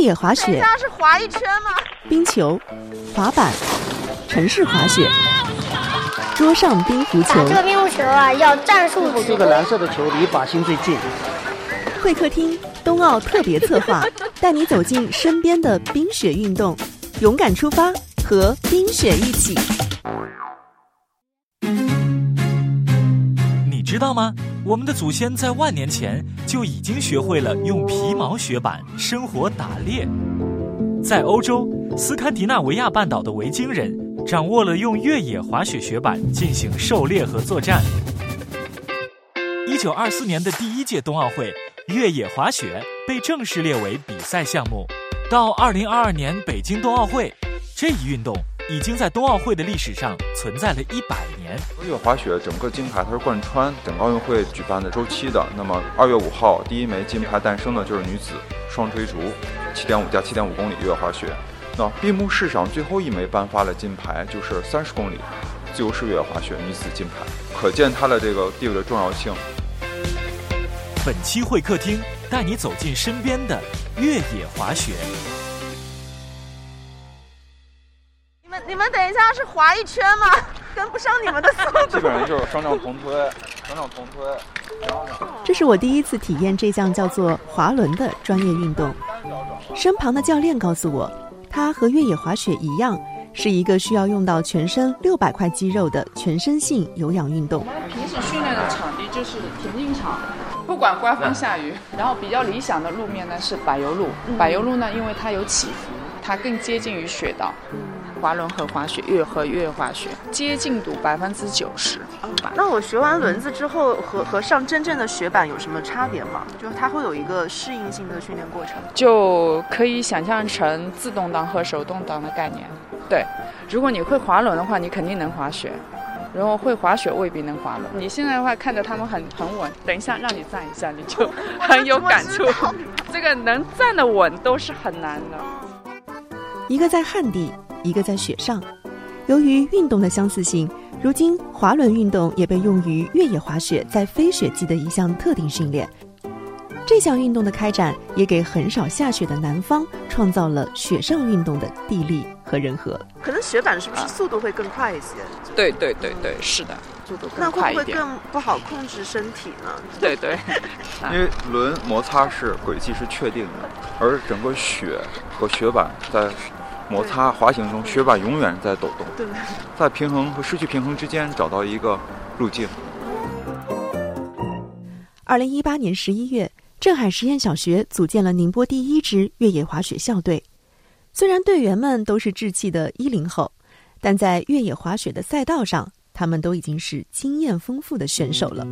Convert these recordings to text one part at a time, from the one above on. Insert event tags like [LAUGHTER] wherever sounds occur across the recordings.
越野滑雪家是滑一圈吗？冰球、滑板、城市滑雪、桌上冰壶球。这个冰壶球啊，要战术。这个蓝色的球离靶心最近。会客厅冬奥特别策划，[LAUGHS] 带你走进身边的冰雪运动，勇敢出发，和冰雪一起。你知道吗？我们的祖先在万年前就已经学会了用皮毛雪板生火打猎。在欧洲斯堪的纳维亚半岛的维京人掌握了用越野滑雪雪板进行狩猎和作战。一九二四年的第一届冬奥会，越野滑雪被正式列为比赛项目。到二零二二年北京冬奥会，这一运动已经在冬奥会的历史上存在了一百年。越野滑雪整个金牌它是贯穿整个奥运会举办的周期的。那么二月五号第一枚金牌诞生的就是女子双追逐。七点五加七点五公里越野滑雪，那闭幕式上最后一枚颁发的金牌，就是三十公里自由式越野滑雪女子金牌，可见它的这个地位的重要性。本期会客厅带你走进身边的越野滑雪。们你们等一下是滑一圈吗？[LAUGHS] 跟不上你们的速度。[LAUGHS] 基本上就是双杖同推，双杖同推。这是我第一次体验这项叫做滑轮的专业运动。身旁的教练告诉我，它和越野滑雪一样，是一个需要用到全身六百块肌肉的全身性有氧运动。我们平时训练的场地就是田径场，不管刮风下雨。然后比较理想的路面呢是柏油路，柏油路呢因为它有起伏，它更接近于雪道。滑轮和滑雪，越和越滑雪接近度百分之九十。那我学完轮子之后，和和上真正的雪板有什么差别吗？就是它会有一个适应性的训练过程，就可以想象成自动挡和手动挡的概念。对，如果你会滑轮的话，你肯定能滑雪；然后会滑雪未必能滑轮。你现在的话看着他们很很稳，等一下让你站一下，你就 [LAUGHS] 很有感触。这个能站得稳都是很难的。一个在旱地。一个在雪上，由于运动的相似性，如今滑轮运动也被用于越野滑雪在非雪季的一项特定训练。这项运动的开展也给很少下雪的南方创造了雪上运动的地利和人和。可能雪板是不是速度会更快一些？对对对对，是的，速度更快一点。那会不会更不好控制身体呢？对对，[LAUGHS] 因为轮摩擦是轨迹是确定的，而整个雪和雪板在。摩擦滑行中，雪板永远在抖动，[LAUGHS] 在平衡和失去平衡之间找到一个路径。二零一八年十一月，镇海实验小学组建了宁波第一支越野滑雪校队。虽然队员们都是稚气的一零后，但在越野滑雪的赛道上，他们都已经是经验丰富的选手了。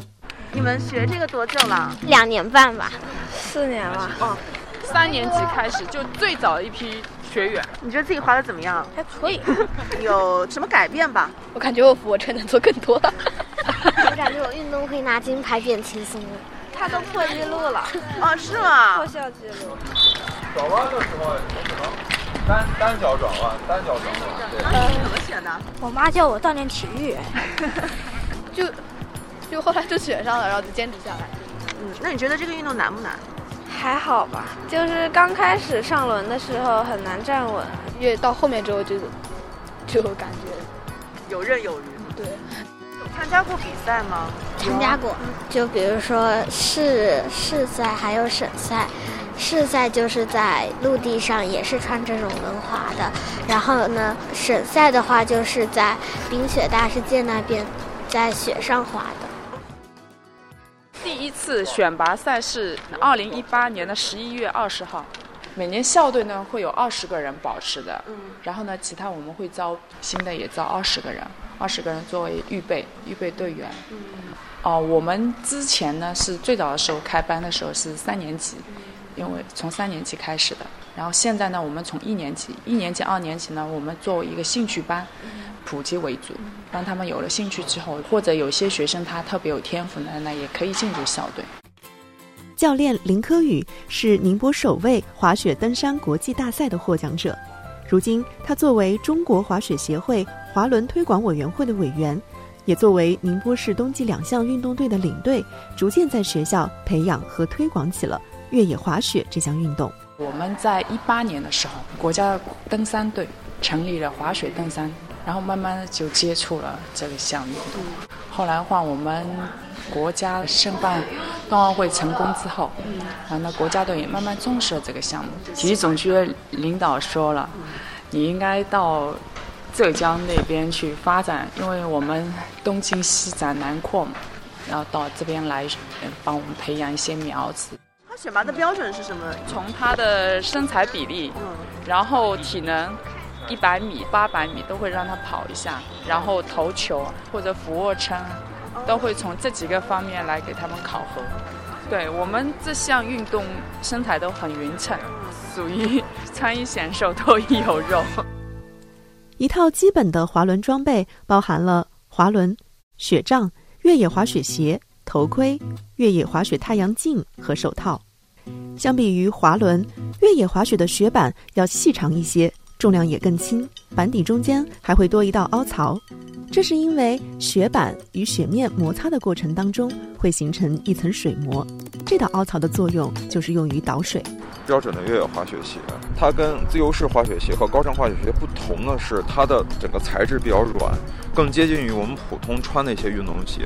你们学这个多久了？两年半吧，四年了。哦，三年级开始就最早一批。学员，你觉得自己滑的怎么样？还可以，[LAUGHS] [LAUGHS] 有什么改变吧？我感觉我俯卧撑能做更多。[LAUGHS] 我感觉我运动会拿金牌变轻松了。他都破纪录了。哦，是吗？破校纪录。转弯的时候只能单单脚转弯，单脚转弯。那你怎么选的？我妈叫我锻炼体育。就就后来就选上了，然后就坚持下来。嗯，那你觉得这个运动难不难？还好吧，就是刚开始上轮的时候很难站稳，越到后面之后就就感觉游刃有余。对，有参加过比赛吗？参加过，就比如说市市赛还有省赛。市赛就是在陆地上也是穿这种轮滑的，然后呢，省赛的话就是在冰雪大世界那边在雪上滑的。第一次选拔赛是二零一八年的十一月二十号，每年校队呢会有二十个人保持的，然后呢，其他我们会招新的也招二十个人，二十个人作为预备预备队员。哦，我们之前呢是最早的时候开班的时候是三年级，因为从三年级开始的，然后现在呢我们从一年级，一年级二年级呢我们作为一个兴趣班。普及为主，让他们有了兴趣之后，或者有些学生他特别有天赋呢，那也可以进入校队。教练林科宇是宁波首位滑雪登山国际大赛的获奖者，如今他作为中国滑雪协会滑轮推广委员会的委员，也作为宁波市冬季两项运动队的领队，逐渐在学校培养和推广起了越野滑雪这项运动。我们在一八年的时候，国家登山队成立了滑雪登山，然后慢慢的就接触了这个项目。后来换我们国家申办冬奥会成功之后，然后呢，国家队也慢慢重视了这个项目。体育总局领导说了，你应该到浙江那边去发展，因为我们东进西展南扩嘛，然后到这边来帮我们培养一些苗子。他选拔的标准是什么？从他的身材比例，嗯，然后体能，一百米、八百米都会让他跑一下，然后投球或者俯卧撑，都会从这几个方面来给他们考核。对我们这项运动身材都很匀称，属于穿衣显瘦，脱衣有肉。[LAUGHS] 一套基本的滑轮装备包含了滑轮、雪杖、越野滑雪鞋、头盔、越野滑雪太阳镜和手套。相比于滑轮，越野滑雪的雪板要细长一些，重量也更轻，板底中间还会多一道凹槽，这是因为雪板与雪面摩擦的过程当中会形成一层水膜，这道凹槽的作用就是用于导水。标准的越野滑雪鞋，它跟自由式滑雪鞋和高山滑雪鞋不同的是，它的整个材质比较软，更接近于我们普通穿的一些运动鞋，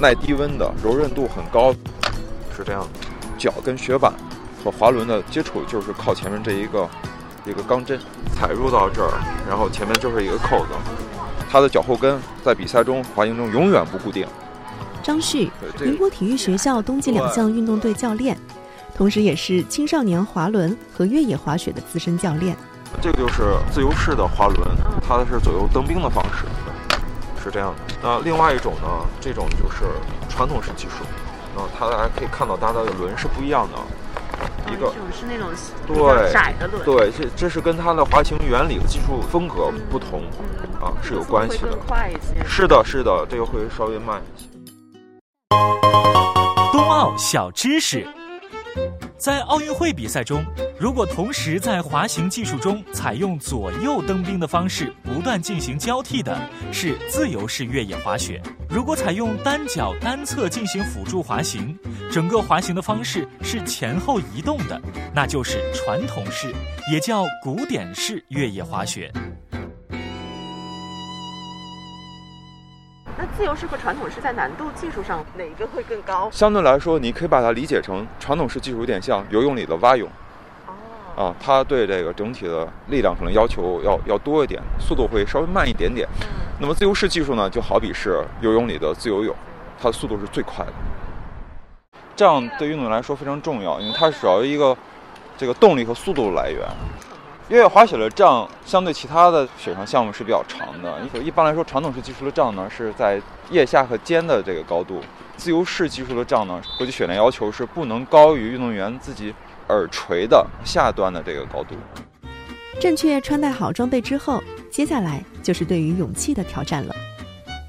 耐低温的，柔韧度很高，是这样。脚跟雪板和滑轮的接触就是靠前面这一个一个钢针踩入到这儿，然后前面就是一个扣子。他的脚后跟在比赛中滑行中永远不固定。张旭，宁波体育学校冬季两项运动队教练，同时也是青少年滑轮和越野滑雪的资深教练。这个就是自由式的滑轮，它的是左右蹬冰的方式，是这样的。那另外一种呢，这种就是传统式技术。那，它大家可以看到，它的轮是不一样的。一个是那种对窄的轮，对，这这是跟它的滑行原理、技术风格不同啊，是有关系的。快一些。是的，是的，这个会稍微慢一些。冬奥小知识。在奥运会比赛中，如果同时在滑行技术中采用左右蹬冰的方式不断进行交替的，是自由式越野滑雪；如果采用单脚单侧进行辅助滑行，整个滑行的方式是前后移动的，那就是传统式，也叫古典式越野滑雪。那自由式和传统式在难度技术上哪一个会更高？相对来说，你可以把它理解成传统式技术有点像游泳里的蛙泳。哦。啊，它对这个整体的力量可能要求要要多一点，速度会稍微慢一点点。嗯。那么自由式技术呢，就好比是游泳里的自由泳，它的速度是最快的。这样对运动员来说非常重要，因为它是主要一个这个动力和速度的来源。越野滑雪的杖相对其他的雪上项目是比较长的。一般来说，传统式技术的杖呢是在腋下和肩的这个高度；自由式技术的杖呢，国际雪联要求是不能高于运动员自己耳垂的下端的这个高度。正确穿戴好装备之后，接下来就是对于勇气的挑战了。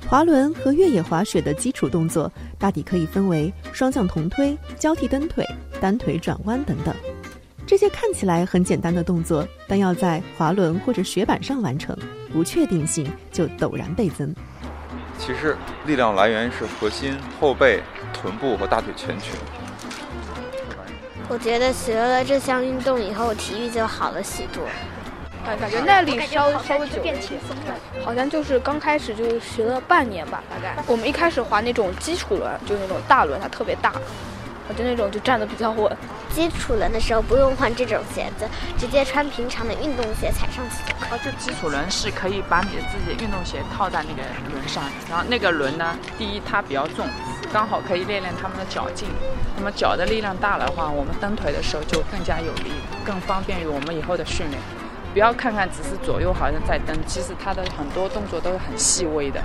滑轮和越野滑雪的基础动作大抵可以分为双向同推、交替蹬腿、单腿转弯等等。这些看起来很简单的动作，但要在滑轮或者雪板上完成，不确定性就陡然倍增。其实力量来源是核心、后背、臀部和大腿前群。我觉得学了这项运动以后，体育就好了许多。感感觉那里稍稍微久一些，好像就是刚开始就学了半年吧，大概。我们一开始滑那种基础轮，就是那种大轮，它特别大。我就那种就站得比较稳。基础轮的时候不用换这种鞋子，直接穿平常的运动鞋踩上去就可以。哦，就基础轮是可以把你的自己的运动鞋套在那个轮上，然后那个轮呢，第一它比较重，刚好可以练练他们的脚劲。那么脚的力量大的话，我们蹬腿的时候就更加有力，更方便于我们以后的训练。不要看看只是左右好像在蹬，其实它的很多动作都是很细微的，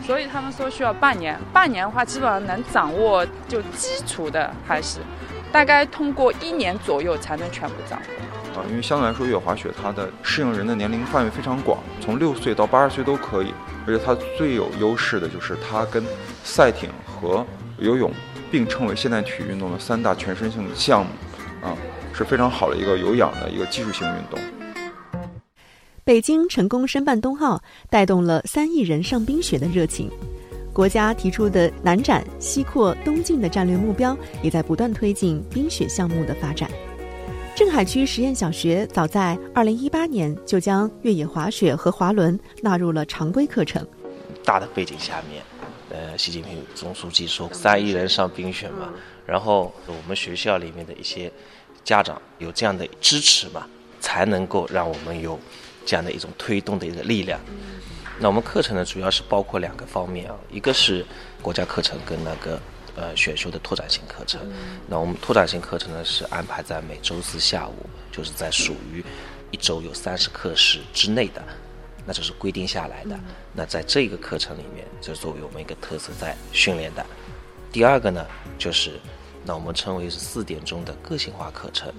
所以他们说需要半年。半年的话，基本上能掌握就基础的还是，大概通过一年左右才能全部掌握。啊，因为相对来说，越野滑雪它的适应人的年龄范围非常广，从六岁到八十岁都可以。而且它最有优势的就是它跟赛艇和游泳并称为现代体育运动的三大全身性项目，啊，是非常好的一个有氧的一个技术性运动。北京成功申办冬奥，带动了三亿人上冰雪的热情。国家提出的南展、西扩、东进的战略目标，也在不断推进冰雪项目的发展。镇海区实验小学早在2018年就将越野滑雪和滑轮纳入了常规课程。大的背景下面，呃，习近平总书记说三亿人上冰雪嘛，然后我们学校里面的一些家长有这样的支持嘛，才能够让我们有这样的一种推动的一个力量。那我们课程呢，主要是包括两个方面啊，一个是国家课程跟那个。呃，选修的拓展性课程，那我们拓展性课程呢是安排在每周四下午，就是在属于一周有三十课时之内的，那就是规定下来的。那在这个课程里面，就作为我们一个特色在训练的。第二个呢，就是那我们称为是四点钟的个性化课程，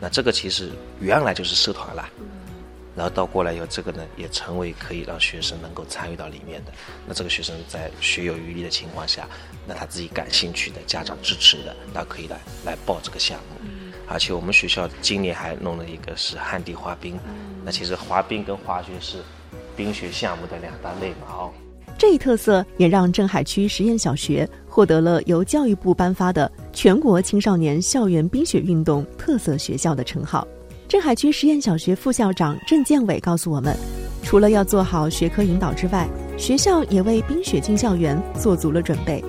那这个其实原来就是社团啦。然后到过来以后，这个呢也成为可以让学生能够参与到里面的。那这个学生在学有余力的情况下，那他自己感兴趣的、家长支持的，那可以来来报这个项目。而且我们学校今年还弄了一个是旱地滑冰。那其实滑冰跟滑雪是冰雪项目的两大类嘛哦。这一特色也让镇海区实验小学获得了由教育部颁发的全国青少年校园冰雪运动特色学校的称号。镇海区实验小学副校长郑建伟告诉我们，除了要做好学科引导之外，学校也为冰雪进校园做足了准备。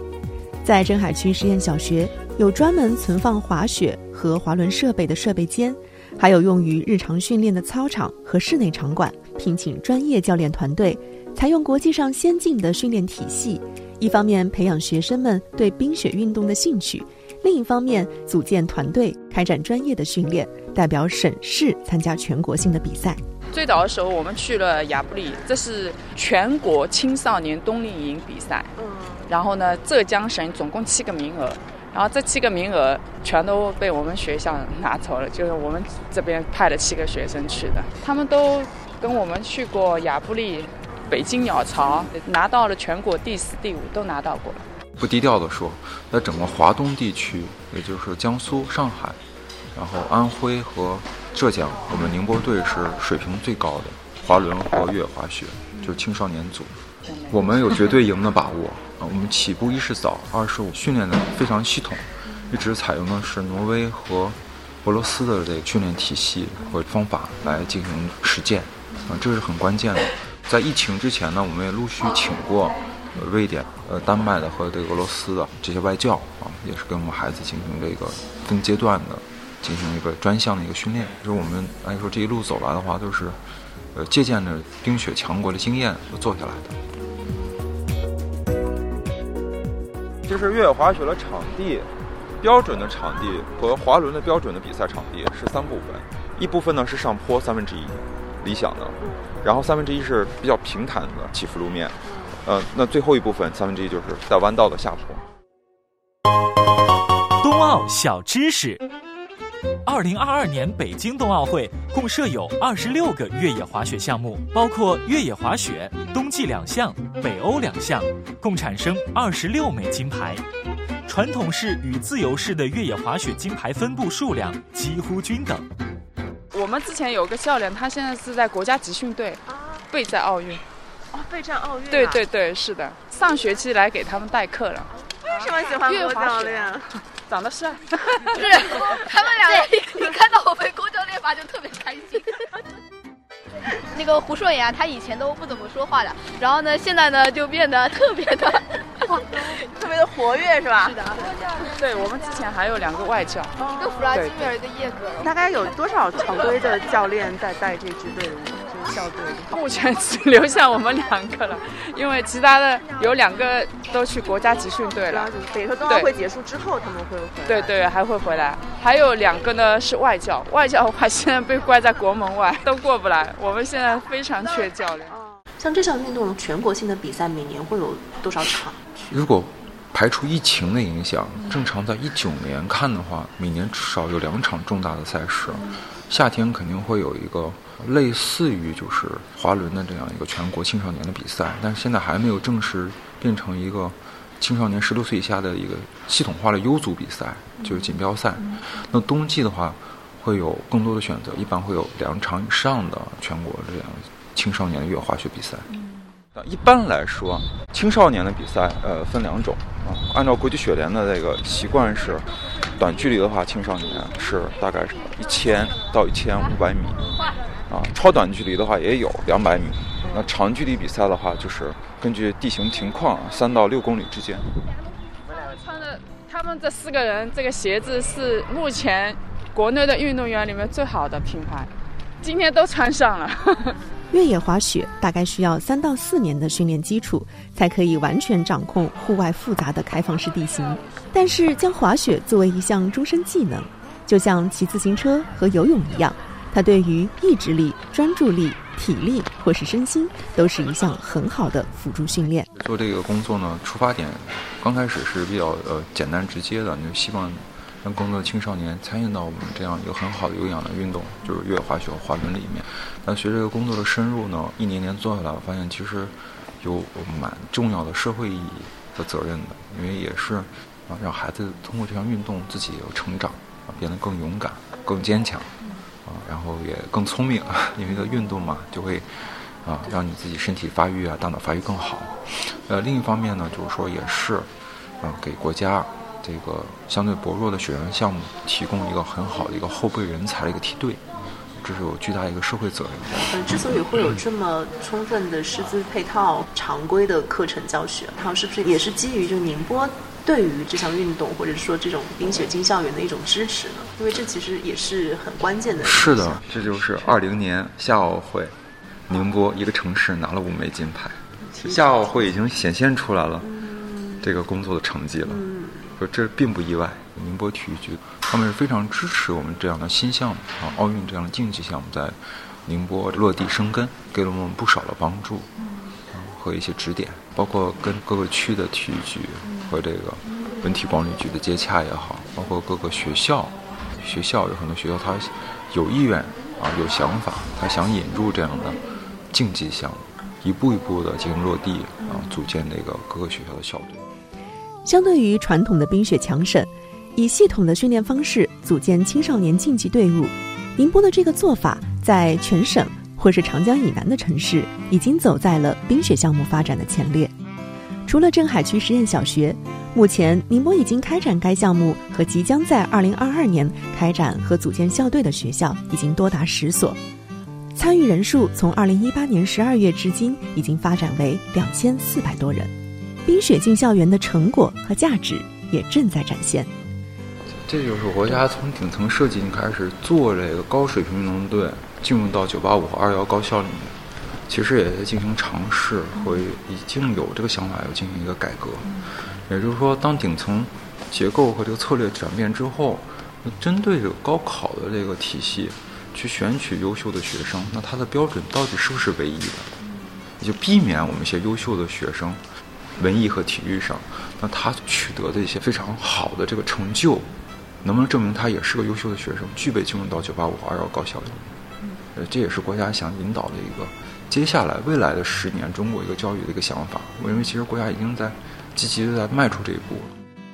在镇海区实验小学，有专门存放滑雪和滑轮设备的设备间，还有用于日常训练的操场和室内场馆，聘请专业教练团队，采用国际上先进的训练体系，一方面培养学生们对冰雪运动的兴趣。另一方面，组建团队开展专业的训练，代表省市参加全国性的比赛。最早的时候，我们去了亚布力，这是全国青少年冬令营比赛。嗯。然后呢，浙江省总共七个名额，然后这七个名额全都被我们学校拿走了，就是我们这边派了七个学生去的，他们都跟我们去过亚布力、北京鸟巢，拿到了全国第四、第五，都拿到过了。不低调的说，在整个华东地区，也就是江苏、上海，然后安徽和浙江，我们宁波队是水平最高的滑轮和越野滑雪，就是青少年组，我们有绝对赢的把握啊！我们起步一是早，二是我训练的非常系统，一直采用的是挪威和俄罗斯的这个训练体系和方法来进行实践啊，这是很关键的。在疫情之前呢，我们也陆续请过。瑞典、呃，丹麦的和这个俄罗斯的这些外教啊，也是跟我们孩子进行这个分阶段的进行一个专项的一个训练。就是我们按说这一路走来的话，都是呃借鉴着冰雪强国的经验做下来的。这是越野滑雪的场地，标准的场地和滑轮的标准的比赛场地是三部分，一部分呢是上坡三分之一，理想的，然后三分之一是比较平坦的起伏路面。呃，那最后一部分三分之一就是带弯道的下坡。冬奥小知识：二零二二年北京冬奥会共设有二十六个越野滑雪项目，包括越野滑雪、冬季两项、北欧两项，共产生二十六枚金牌。传统式与自由式的越野滑雪金牌分布数量几乎均等。我们之前有个教练，他现在是在国家集训队备战奥运。哦，备战奥运。对对对，是的，上学期来给他们代课了。为什么喜欢郭教练？长得帅。不是，他们两个 [LAUGHS] 一看到我被郭教练吧，就特别开心。[LAUGHS] 那个胡硕言，他以前都不怎么说话的，然后呢，现在呢就变得特别的，[LAUGHS] 特别的活跃，是吧？是的。对我们之前还有两个外教，一个弗拉基米尔，一个叶格。大概有多少常规的教练在带这支队伍？校队目前只留下我们两个了，因为其他的有两个都去国家集训队了。等于说冬奥会结束之后他们会回来。对对，还会回来。还有两个呢是外教，外教的话现在被关在国门外，都过不来。我们现在非常缺教练。像这项运动全国性的比赛，每年会有多少场？如果排除疫情的影响，正常在一九年看的话，每年至少有两场重大的赛事。夏天肯定会有一个类似于就是滑轮的这样一个全国青少年的比赛，但是现在还没有正式变成一个青少年十六岁以下的一个系统化的优组比赛，就是锦标赛。那冬季的话，会有更多的选择，一般会有两场以上的全国这样青少年的越野滑雪比赛。一般来说，青少年的比赛呃分两种啊，按照国际雪联的这个习惯是。短距离的话，青少年是大概是一千到一千五百米，啊，超短距离的话也有两百米。那长距离比赛的话，就是根据地形情况，三到六公里之间。穿的他们这四个人，这个鞋子是目前国内的运动员里面最好的品牌，今天都穿上了。越野滑雪大概需要三到四年的训练基础，才可以完全掌控户外复杂的开放式地形。但是，将滑雪作为一项终身技能，就像骑自行车和游泳一样，它对于意志力、专注力。体力或是身心都是一项很好的辅助训练。做这个工作呢，出发点刚开始是比较呃简单直接的，就希望让更多的青少年参与到我们这样一个很好的有氧的运动，就是越野滑雪滑轮里面。那随着工作的深入呢，一年年做下来，我发现其实有蛮重要的社会意义和责任的，因为也是啊让孩子通过这项运动自己有成长，啊变得更勇敢、更坚强。啊然后也更聪明，[LAUGHS] 因为个运动嘛，就会啊让你自己身体发育啊，大脑发育更好。呃，另一方面呢，就是说也是啊给国家这个相对薄弱的雪山项目提供一个很好的一个后备人才的一个梯队，这是有巨大一个社会责任。嗯，之所以会有这么充分的师资配套、常规的课程教学，它是不是也是基于就宁波？对于这项运动，或者说这种冰雪进校园的一种支持呢？因为这其实也是很关键的。是的，这就是二零年夏奥会，宁波一个城市拿了五枚金牌，夏奥会已经显现出来了这个工作的成绩了。说这并不意外，宁波体育局他们是非常支持我们这样的新项目啊，奥运这样的竞技项目在宁波落地生根，给了我们不少的帮助和一些指点，包括跟各个区的体育局。和这个文体管理局的接洽也好，包括各个学校，学校有很多学校，他有意愿啊，有想法，他想引入这样的竞技项目，一步一步的进行落地啊，组建那个各个学校的校队。相对于传统的冰雪强省，以系统的训练方式组建青少年竞技队伍，宁波的这个做法，在全省或是长江以南的城市，已经走在了冰雪项目发展的前列。除了镇海区实验小学，目前宁波已经开展该项目和即将在二零二二年开展和组建校队的学校已经多达十所，参与人数从二零一八年十二月至今已经发展为两千四百多人。冰雪进校园的成果和价值也正在展现。这就是国家从顶层设计开始做这个高水平运动队进入到九八五和二幺高校里面。其实也在进行尝试，和已经有这个想法要进行一个改革。也就是说，当顶层结构和这个策略转变之后，针对这个高考的这个体系去选取优秀的学生，那它的标准到底是不是唯一的？也就避免我们一些优秀的学生，文艺和体育上，那他取得的一些非常好的这个成就，能不能证明他也是个优秀的学生，具备进入到九八五和二幺高校里面？呃，这也是国家想引导的一个。接下来未来的十年，中国一个教育的一个想法，我认为其实国家已经在积极的在迈出这一步了。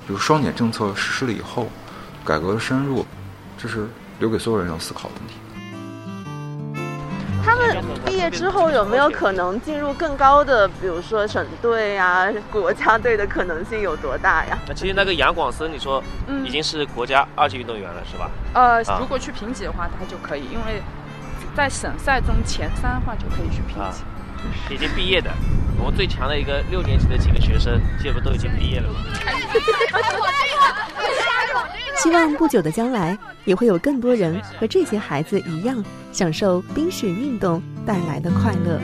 比如双减政策实施了以后，改革的深入，这是留给所有人要思考的问题。他们毕业之后有没有可能进入更高的，比如说省队呀、国家队的可能性有多大呀？那其实那个杨广森，你说已经是国家二级运动员了，是吧？呃，如果去评级的话，他就可以，因为。在省赛中前三的话就可以去评级，已经毕业的，我们最强的一个六年级的几个学生，这不都已经毕业了吗？希望不久的将来，也会有更多人和这些孩子一样，享受冰雪运动带来的快乐。